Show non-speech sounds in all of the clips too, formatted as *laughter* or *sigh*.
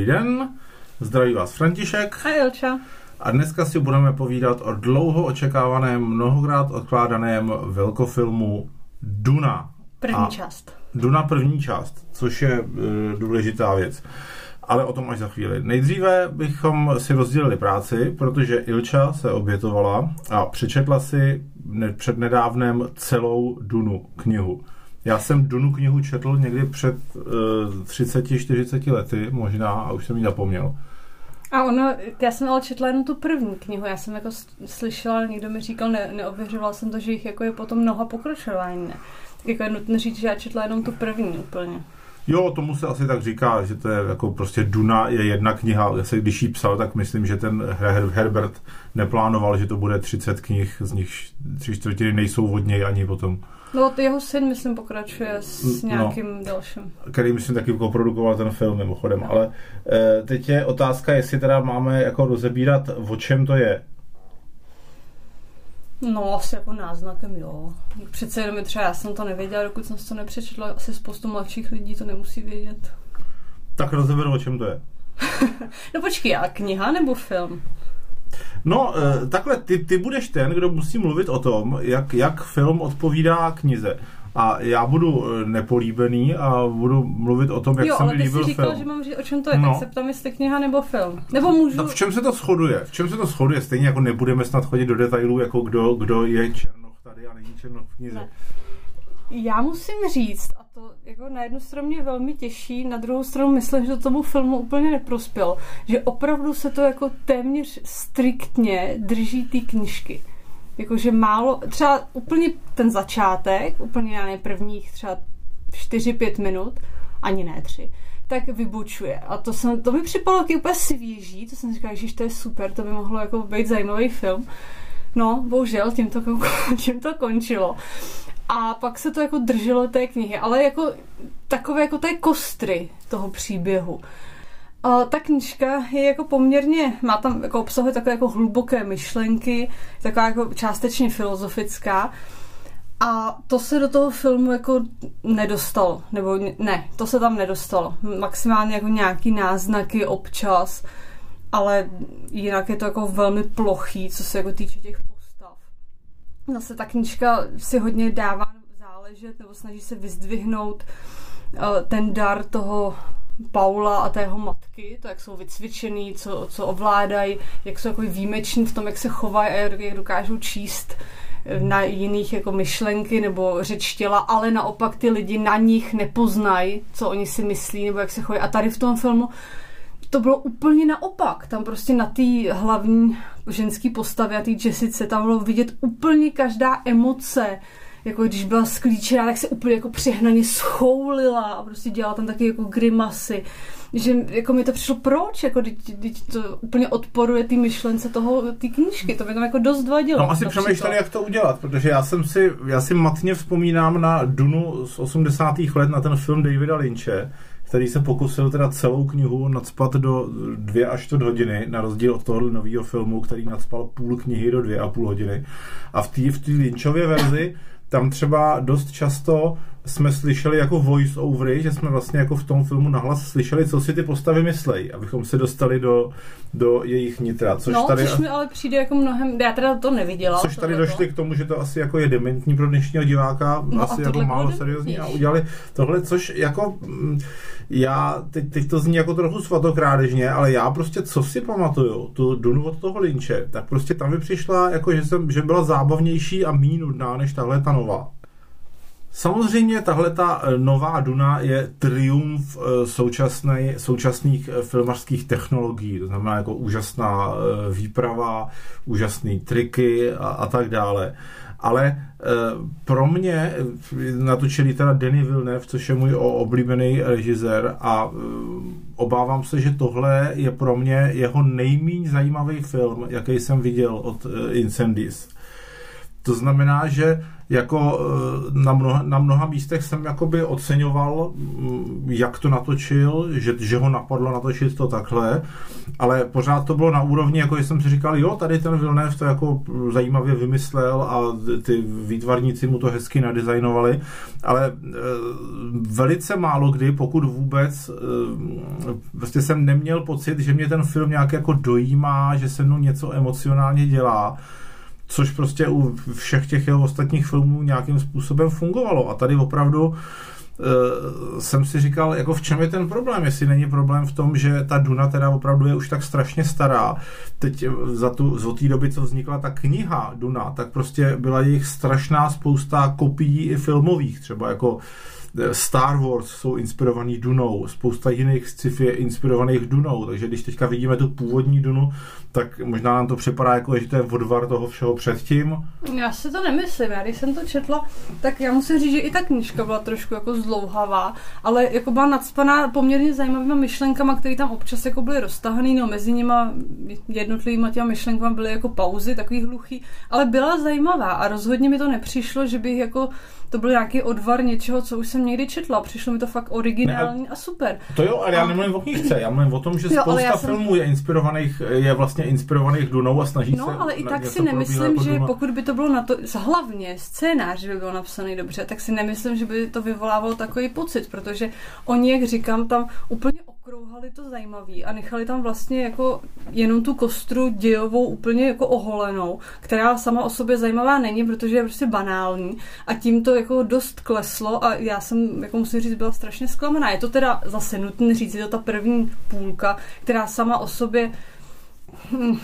Dobrý den, zdraví vás František. A Ilča. A dneska si budeme povídat o dlouho očekávaném, mnohokrát odkládaném velkofilmu Duna. První A část. Duna první část, což je e, důležitá věc. Ale o tom až za chvíli. Nejdříve bychom si rozdělili práci, protože Ilča se obětovala a přečetla si před nedávnem celou Dunu knihu. Já jsem Dunu knihu četl někdy před e, 30-40 lety možná a už jsem ji zapomněl. A ono, já jsem ale četla jenom tu první knihu, já jsem jako slyšela, někdo mi říkal, ne, neověřovala jsem to, že jich jako je potom mnoho pokračování. Tak jako je nutné říct, že já četla jenom tu první úplně. Jo, tomu se asi tak říká, že to je jako prostě Duna je jedna kniha. Já se když jí psal, tak myslím, že ten Her- Herbert neplánoval, že to bude 30 knih, z nich tři čtvrtiny nejsou od něj ani potom. No, to jeho syn, myslím, pokračuje s No. nějakým dalším. který myslím taky produkoval ten film mimochodem, ale e, teď je otázka, jestli teda máme jako rozebírat, o čem to je. No, asi jako náznakem, jo. Přece jenom je třeba, já jsem to nevěděla, dokud jsem to nepřečetla, asi spoustu mladších lidí to nemusí vědět. Tak rozeberu, o čem to je. *laughs* No počkej, a kniha nebo film? No, e, takhle, ty, ty budeš ten, kdo musí mluvit o tom, jak, jak film odpovídá knize. A já budu e, nepolíbený a budu mluvit o tom, jak jo, se ale mi ty líbil jsi říkal, film. že mám říct, o čem to je, No. tak se ptám, jestli kniha nebo film. Nebo můžu... Tak v čem se to shoduje? V čem se to shoduje? Stejně jako nebudeme snad chodit do detailů, jako kdo, kdo je Černoch tady a není Černoch v knize. Ne. Já musím říct, a to jako na jednu stranu mě velmi těší, na druhou stranu myslím, že to tomu filmu úplně neprospělo, že opravdu se to jako téměř striktně drží ty knižky. Jakože málo, třeba úplně ten začátek, úplně já prvních třeba 4-5 minut, ani ne tři, tak vybočuje. A to, jsem, to mi připadalo taky úplně svěží, to jsem říkala, že to je super, to by mohlo jako být zajímavý film. No, bohužel, tím to, *laughs* tím to končilo. A pak se to jako drželo té knihy, ale jako takové jako té kostry toho příběhu. A ta knižka je jako poměrně, má tam jako obsahuje takové jako hluboké myšlenky, taková jako částečně filozofická. A to se do toho filmu jako nedostalo, nebo ne, to se tam nedostalo. Maximálně jako nějaký náznaky občas, ale jinak je to jako velmi plochý, co se jako týče těch postav. Zase ta knižka si hodně dává záležet, nebo snaží se vyzdvihnout uh, ten dar toho Paula a té jeho matky, to jak jsou vycvičený, co, co ovládají, jak jsou jako výjimeční v tom, jak se chovají a jak dokážou číst eh, na jiných jako myšlenky nebo řeč těla, ale naopak ty lidi na nich nepoznají, co oni si myslí nebo jak se chovají. A tady v tom filmu to bylo úplně naopak. Tam prostě na té hlavní ženské postavě a té Jessice tam bylo vidět úplně každá emoce, jako když byla sklíčená, tak se úplně jako přehnaně schoulila a prostě dělala tam taky jako grimasy. Že jako mi to přišlo proč, jako teď, teď to úplně odporuje ty myšlence toho, ty knížky, to mi tam jako dost vadilo. No asi přemýšleli, jak to udělat, protože já jsem si, já si matně vzpomínám na Dunu z 80. let, na ten film Davida Lynche, který se pokusil teda celou knihu nadspat do dvě až čtvrt hodiny, na rozdíl od tohohle nového filmu, který nadspal půl knihy do dvě a půl hodiny. A v té v té Lynchově verzi tam třeba dost často jsme slyšeli jako voice overy, že jsme vlastně jako v tom filmu nahlas slyšeli, co si ty postavy myslejí, abychom se dostali do, do jejich nitra. Což no, tady, což mi ale přijde jako mnohem, já teda to neviděla. Což tady došli k tomu, že to asi jako je dementní pro dnešního diváka, No asi jako málo seriózní a udělali tohle, což jako mm, já, teď, teď to zní jako trochu svatokrádežně, ale já prostě, co si pamatuju, tu Dunu od toho Lynče, tak prostě tam mi přišla, jako že, jsem, že byla zábavnější a méně nudná, než tahle ta nová. Samozřejmě tahle ta eh, nová Duna je triumf eh, současné, současných eh, filmařských technologií, to znamená jako úžasná výprava, úžasné triky a, a tak dále. Ale eh, pro mě natočili teda Denis Villeneuve, což je můj oblíbený režisér a eh, obávám se, že tohle je pro mě jeho nejméně zajímavý film, jaký jsem viděl od eh, Incendies. To znamená, že jako eh, na mnoha, na mnoha místech jsem jakoby oceňoval, mm, jak to natočil, že, že ho napadlo natočit to takhle, ale pořád to bylo na úrovni, jako jsem si říkal, jo, tady ten Villeneuve to jako zajímavě vymyslel a ty výtvarníci mu to hezky nadizajnovali, ale e, velice málo kdy, pokud vůbec, vlastně jsem neměl pocit, že mě ten film nějak jako dojímá, že se mnou něco emocionálně dělá, což prostě u všech těch jeho ostatních filmů nějakým způsobem fungovalo. A tady opravdu uh, jsem si říkal, jako v čem je ten problém, jestli není problém v tom, že ta Duna teda opravdu je už tak strašně stará. Teď za tu, z té doby, co vznikla ta kniha Duna, tak prostě byla jich strašná spousta kopií i filmových, třeba jako Star Wars jsou inspirovaný Dunou, spousta jiných sci-fi je inspirovaných Dunou, takže když teďka vidíme tu původní Dunu, tak možná nám to připadá jako, že to je odvar toho všeho předtím. Já si to nemyslím, já když jsem to četla, tak já musím říct, že i ta knižka byla trošku jako zdlouhavá, ale jako byla nadspaná poměrně zajímavými myšlenkama, které tam občas jako byly roztahaný, no mezi nima jednotlivými těma myšlenkama byly jako pauzy, takový hluchý, ale byla zajímavá a rozhodně mi to nepřišlo, že bych jako to byl nějaký odvar něčeho, co už jsem někdy četla. Přišlo mi to fakt originální ne, a super. To jo, ale já nemluvím o knížce, já mluvím o tom, že jo, spousta jsem... filmů je inspirovaných, je vlastně inspirovaných Dunou a snaží no, se... No, ale i tak si nemyslím, jako že Duna. pokud by to bylo na to, hlavně scénář by byl napsaný dobře, tak si nemyslím, že by to vyvolávalo takový pocit, protože oni, jak říkám, tam úplně okrouhali to zajímavý a nechali tam vlastně jako jenom tu kostru dějovou úplně jako oholenou, která sama o sobě zajímavá není, protože je prostě banální a tím to jako dost kleslo a já jsem, jako musím říct, byla strašně zklamaná. Je to teda zase nutné říct, je to ta první půlka, která sama o sobě Hmm.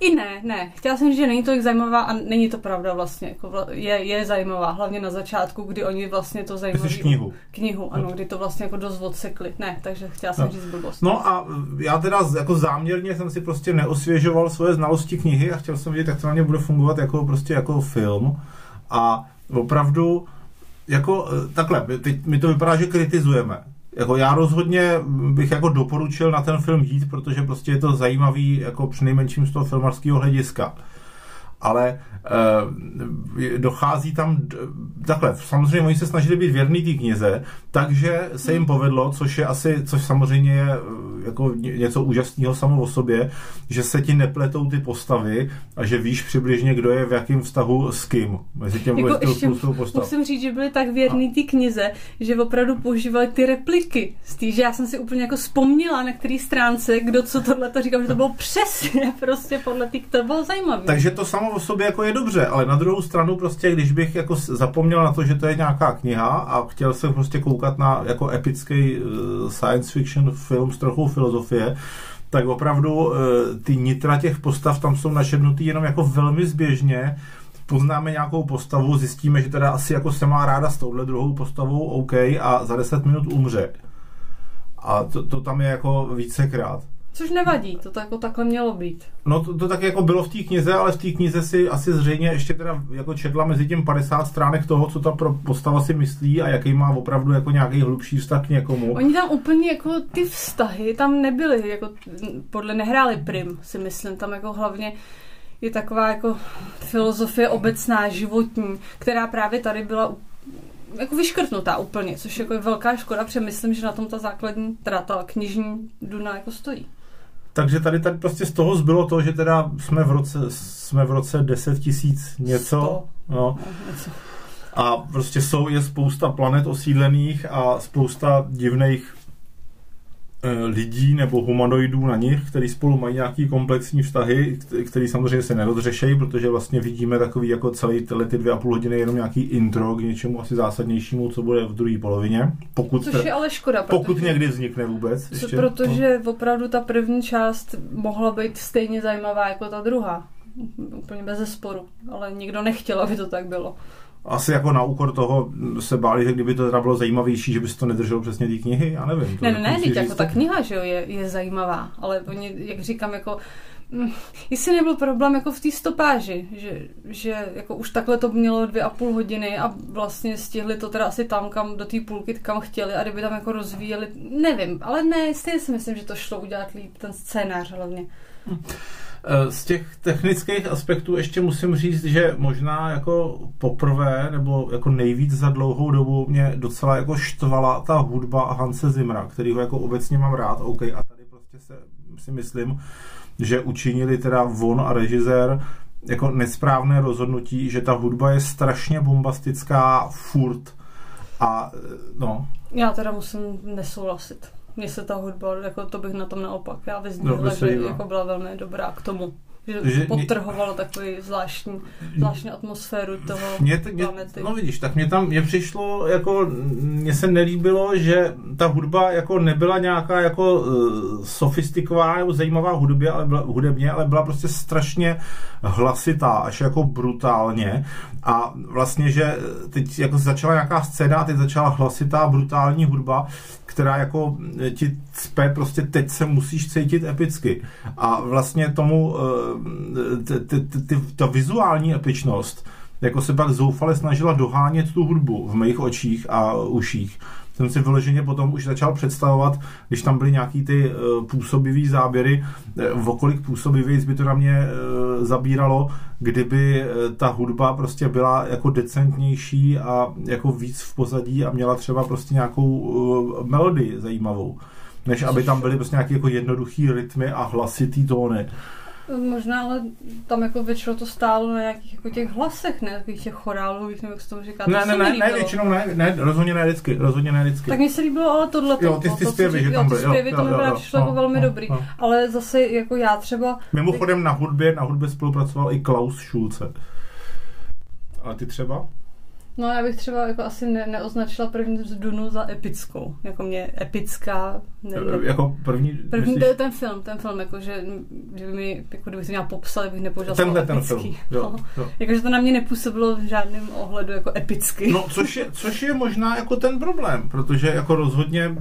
I ne, ne. Chtěla jsem říct, že není to tak zajímavá a není to pravda vlastně. Jako je, je zajímavá, hlavně na začátku, kdy oni vlastně to zajímavé... knihu. Knihu, ano, kdy to vlastně jako dost odsekli. Ne, takže chtěla jsem no. říct blbost. No a já teda jako záměrně jsem si prostě neosvěžoval svoje znalosti knihy a chtěl jsem vidět, jak to na mě bude fungovat jako prostě jako film. A opravdu jako eh, takhle, teď mi to vypadá, že kritizujeme jako já rozhodně bych jako doporučil na ten film jít, protože prostě je to zajímavý jako přinejmenším z toho filmarského hlediska. Ale e, dochází tam, takhle, samozřejmě oni se snažili být věrný té knize, takže se jim povedlo, což je asi, což samozřejmě je jako něco úžasného samo o sobě, že se ti nepletou ty postavy a že víš přibližně, kdo je v jakém vztahu s kým. Mezi těm jako ještě postav. Musím říct, že byli tak věrný ty knize, že opravdu používali ty repliky. Z tý, že já jsem si úplně jako vzpomněla na který stránce, kdo co tohle to říkal, že to bylo přesně *laughs* prostě podle těch, to bylo zajímavé. Takže to samo o sobě jako je dobře, ale na druhou stranu prostě, když bych jako zapomněl na to, že to je nějaká kniha a chtěl jsem prostě koukat na jako epický uh, science fiction film s trochou filozofie, tak opravdu uh, ty nitra těch postav tam jsou našednutý jenom jako velmi zběžně, poznáme nějakou postavu, zjistíme, že teda asi jako se má ráda s touhle druhou postavou, OK, a za 10 minut umře. A to, to tam je jako vícekrát. Což nevadí, to jako takhle mělo být. No to, to tak jako bylo v té knize, ale v té knize si asi zřejmě ještě teda jako četla mezi tím 50 stránek toho, co ta postava si myslí a jaký má opravdu jako nějaký hlubší vztah k někomu. Oni tam úplně jako ty vztahy tam nebyly, jako podle nehráli prim, si myslím, tam jako hlavně je taková jako filozofie obecná, životní, která právě tady byla jako vyškrtnutá úplně, což jako je velká škoda, protože myslím, že na tom ta základní, teda ta knižní Duna jako stojí. Takže tady, tady prostě z toho zbylo to, že teda jsme v roce, jsme v roce 10 tisíc něco. No. A prostě jsou, je spousta planet osídlených a spousta divných lidí nebo humanoidů na nich, který spolu mají nějaký komplexní vztahy, který samozřejmě se nerozřešejí, protože vlastně vidíme takový jako celý tyhle ty dvě a půl hodiny jenom nějaký intro k něčemu asi zásadnějšímu, co bude v druhé polovině. Pokud, Což je ale škoda. Pokud protože, někdy vznikne vůbec. Ještě, protože no. opravdu ta první část mohla být stejně zajímavá jako ta druhá. Úplně bez zesporu. Ale nikdo nechtěl, aby to tak bylo asi jako na úkor toho se báli, že kdyby to teda bylo zajímavější, že by se to nedrželo přesně té knihy, já nevím. Ne, ne, ne, jako ta kniha, že jo, je, je zajímavá, ale oni, jak říkám, jako mm, jestli nebyl problém jako v té stopáži, že, že jako už takhle to mělo dvě a půl hodiny a vlastně stihli to teda asi tam, kam do té půlky, kam chtěli a kdyby tam jako rozvíjeli, nevím, ale ne, stejně si myslím, že to šlo udělat líp, ten scénář hlavně. Eh, z těch technických aspektů ještě musím říct, že možná jako poprvé nebo jako nejvíc za dlouhou dobu mě docela jako štvala ta hudba Hanse Zimra, který ho jako obecně mám rád, OK, a tady prostě se, si myslím, že učinili teda von a režisér jako nesprávné rozhodnutí, že ta hudba je strašně bombastická furt a no. Já teda musím nesouhlasit. Mně se ta hudba, jako to bych na tom naopak, já No, že líbilo. jako byla velmi dobrá k tomu. Že, potrhovalo takový zvláštní, zvláštní atmosféru toho Mě, t- mě, planety. no vidíš, tak mě tam mě přišlo, jako mně se nelíbilo, že ta hudba jako nebyla nějaká jako uh, sofistikovaná nebo zajímavá hudbě, ale byla, hudebně, ale byla prostě strašně hlasitá, až jako brutálně a vlastně, že teď jako začala nějaká scéna a teď začala hlasitá brutální hudba, která jako ti cpe, prostě teď se musíš cítit epicky. A vlastně tomu t- ta vizuální epičnost jako se pak zoufale snažila dohánět tu hudbu v mých očích a uších. Jsem si vyloženě potom už začal představovat, když tam byly nějaký ty uh, působivý záběry, uh, o kolik působivějc by to na mě uh, zabíralo, kdyby ta hudba prostě byla jako decentnější a jako víc v pozadí a měla třeba prostě nějakou melodii zajímavou než aby tam byly prostě nějaké jako jednoduchý rytmy a hlasitý tóny. Možná, ale tam jako většinou to stálo na nějakých jako těch hlasech, ne? Takových těch chorálových, nebo jak se tomu říká. to Ne, se ne, mi ne, ne, většinou ne, ne, rozhodně ne vždycky, rozhodně ne vždycky. Tak mně se líbilo ale tohle. Jo, ty- ty zpěvy, že tam ty byly, jo, zpěvy, jo, to mi právě přišlo jako velmi dobrý. Ale zase jako já třeba, Mimochodem na hudbě, na hudbě spolupracoval i Klaus Schulze. Ale ty třeba? No já bych třeba jako asi ne, neoznačila první z Dunu za epickou. Jako mě epická, ne, ne, Jako první, První myslíš, ten film, ten film, jako, že, že by mi, jako kdybych to měla popsat, bych nepoužila tenhle ten epický. film. Jo, No. *laughs* jo. Jakože to na mě nepůsobilo v žádném ohledu jako epicky. No, což je, což je možná jako ten problém, protože jako rozhodně,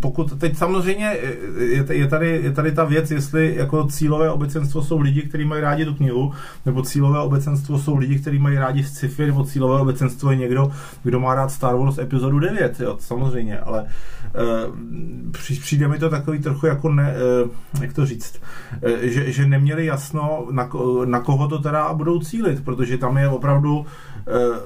pokud teď samozřejmě je, je, tady, je tady ta věc, jestli jako cílové obecenstvo jsou lidi, kteří mají rádi tu knihu, nebo cílové obecenstvo jsou lidi, kteří mají rádi sci-fi, nebo cílové obecenstvo je někdo, kdo má rád Star Wars epizodu 9, jo, samozřejmě, ale uh, přijde mi to takový trochu jako ne, uh, jak to říct, uh, že, že neměli jasno, na, na koho to teda budou cílit, protože tam je opravdu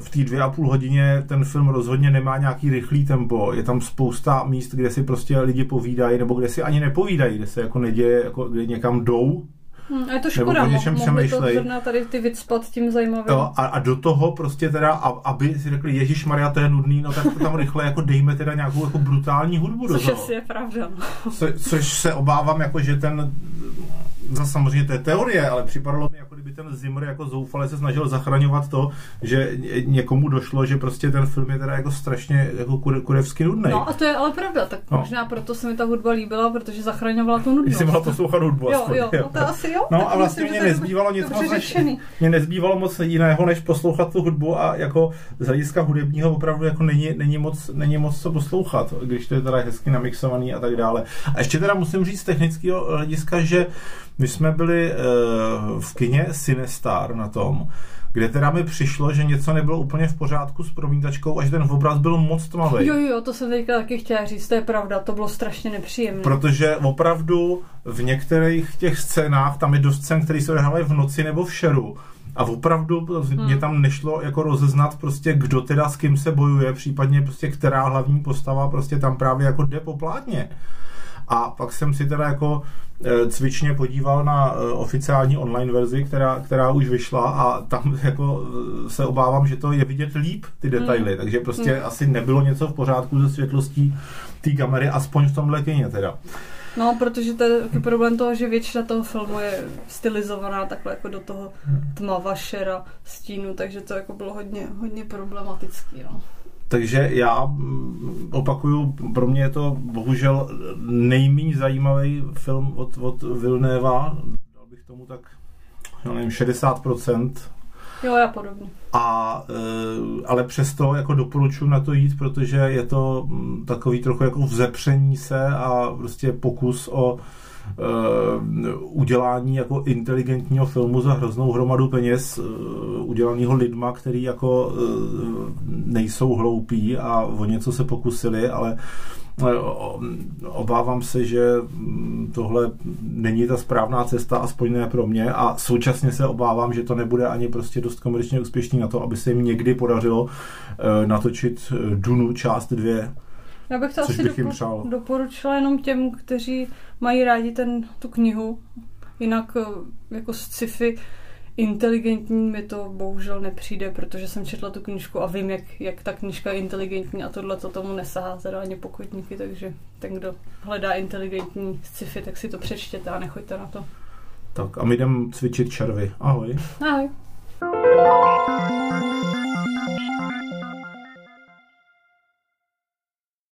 v té dvě a půl hodině ten film rozhodně nemá nějaký rychlý tempo. Je tam spousta míst, kde si prostě lidi povídají, nebo kde si ani nepovídají, kde se jako neděje, jako kde někam jdou. Hm, a je to Nebo škoda, o něčem to přemýšlej. zrovna tady ty vycpat tím zajímavým. Jo, a, a, do toho prostě teda, a, aby si řekli, Ježíš Maria, to je nudný, no tak to tam rychle jako dejme teda nějakou jako brutální hudbu do Což toho. asi je pravda. Co, což se obávám, jako že ten zase samozřejmě to je teorie, ale připadalo mi, jako kdyby ten Zimmer jako zoufale se snažil zachraňovat to, že ně- někomu došlo, že prostě ten film je teda jako strašně jako kure, kurevsky nudný. No a to je ale pravda, tak No. možná proto se mi ta hudba líbila, protože zachraňovala tu nudnost. Jsi mohla poslouchat hudbu Jo, aspoň, jo, no to asi jo. No a vlastně myslím, mě nezbývalo nic moc, než, mě nezbývalo moc jiného, než poslouchat tu hudbu a jako z hlediska hudebního opravdu jako není, není, moc, není moc co poslouchat, když to je teda hezky namixovaný a tak dále. A ještě teda musím říct z technického hlediska, že my jsme byli uh, v kině Cinestar na tom, kde teda mi přišlo, že něco nebylo úplně v pořádku s promítačkou a že ten obraz byl moc tmavý. Jo, jo, to jsem teďka taky chtěla říct, to je pravda, to bylo strašně nepříjemné. Protože opravdu v některých těch scénách, tam je dost scén, které se odehrávají v noci nebo v šeru. A opravdu hmm. mě tam nešlo jako rozeznat prostě, kdo teda s kým se bojuje, případně prostě která hlavní postava prostě tam právě jako jde po plátně. A pak jsem si teda jako e, cvičně podíval na e, oficiální online verzi, která, která už vyšla a tam *laughs* jako e, se obávám, že to je vidět líp, ty detaily, takže prostě asi nebylo něco v pořádku se světlostí té kamery, aspoň v tomhle kyně teda. No, protože to je taky problém toho, že většina toho filmu je stylizovaná takhle jako do toho tmava, šera, stínu, takže to jako bylo hodně, hodně problematický, no. Takže já mm, opakuju, pro mě je to bohužel nejméně zajímavý film od, od Vilnéva. Dal bych tomu tak, já nevím, 60%. Jo, já podobně. A, e, ale přesto jako doporučuji na to jít, protože je to mm, takový trochu jako vzepření se a prostě pokus o udělání jako inteligentního filmu za hroznou hromadu peněz, uh, udělaného lidma, který jako nejsou hloupí a o něco se pokusili, ale obávám se, že tohle není ta správná cesta, aspoň ne pro mě a současně se obávám, že to nebude ani prostě dost komerčně úspěšný na to, aby se jim někdy podařilo natočit Dunu část dvě já bych to asi bych dopo- doporučila jenom těm, kteří mají rádi ten, tu knihu. Jinak eh, jako sci-fi inteligentní mi to bohužel nepřijde, protože jsem četla tu knižku a vím, jak, jak ta knižka je inteligentní a tohle to tomu nesahá teda ani pokotníky, takže ten, kdo hledá inteligentní sci-fi, tak si to přečtěte a nechoďte na to. Tak a my jdem cvičit červy. Ahoj. Ahoj.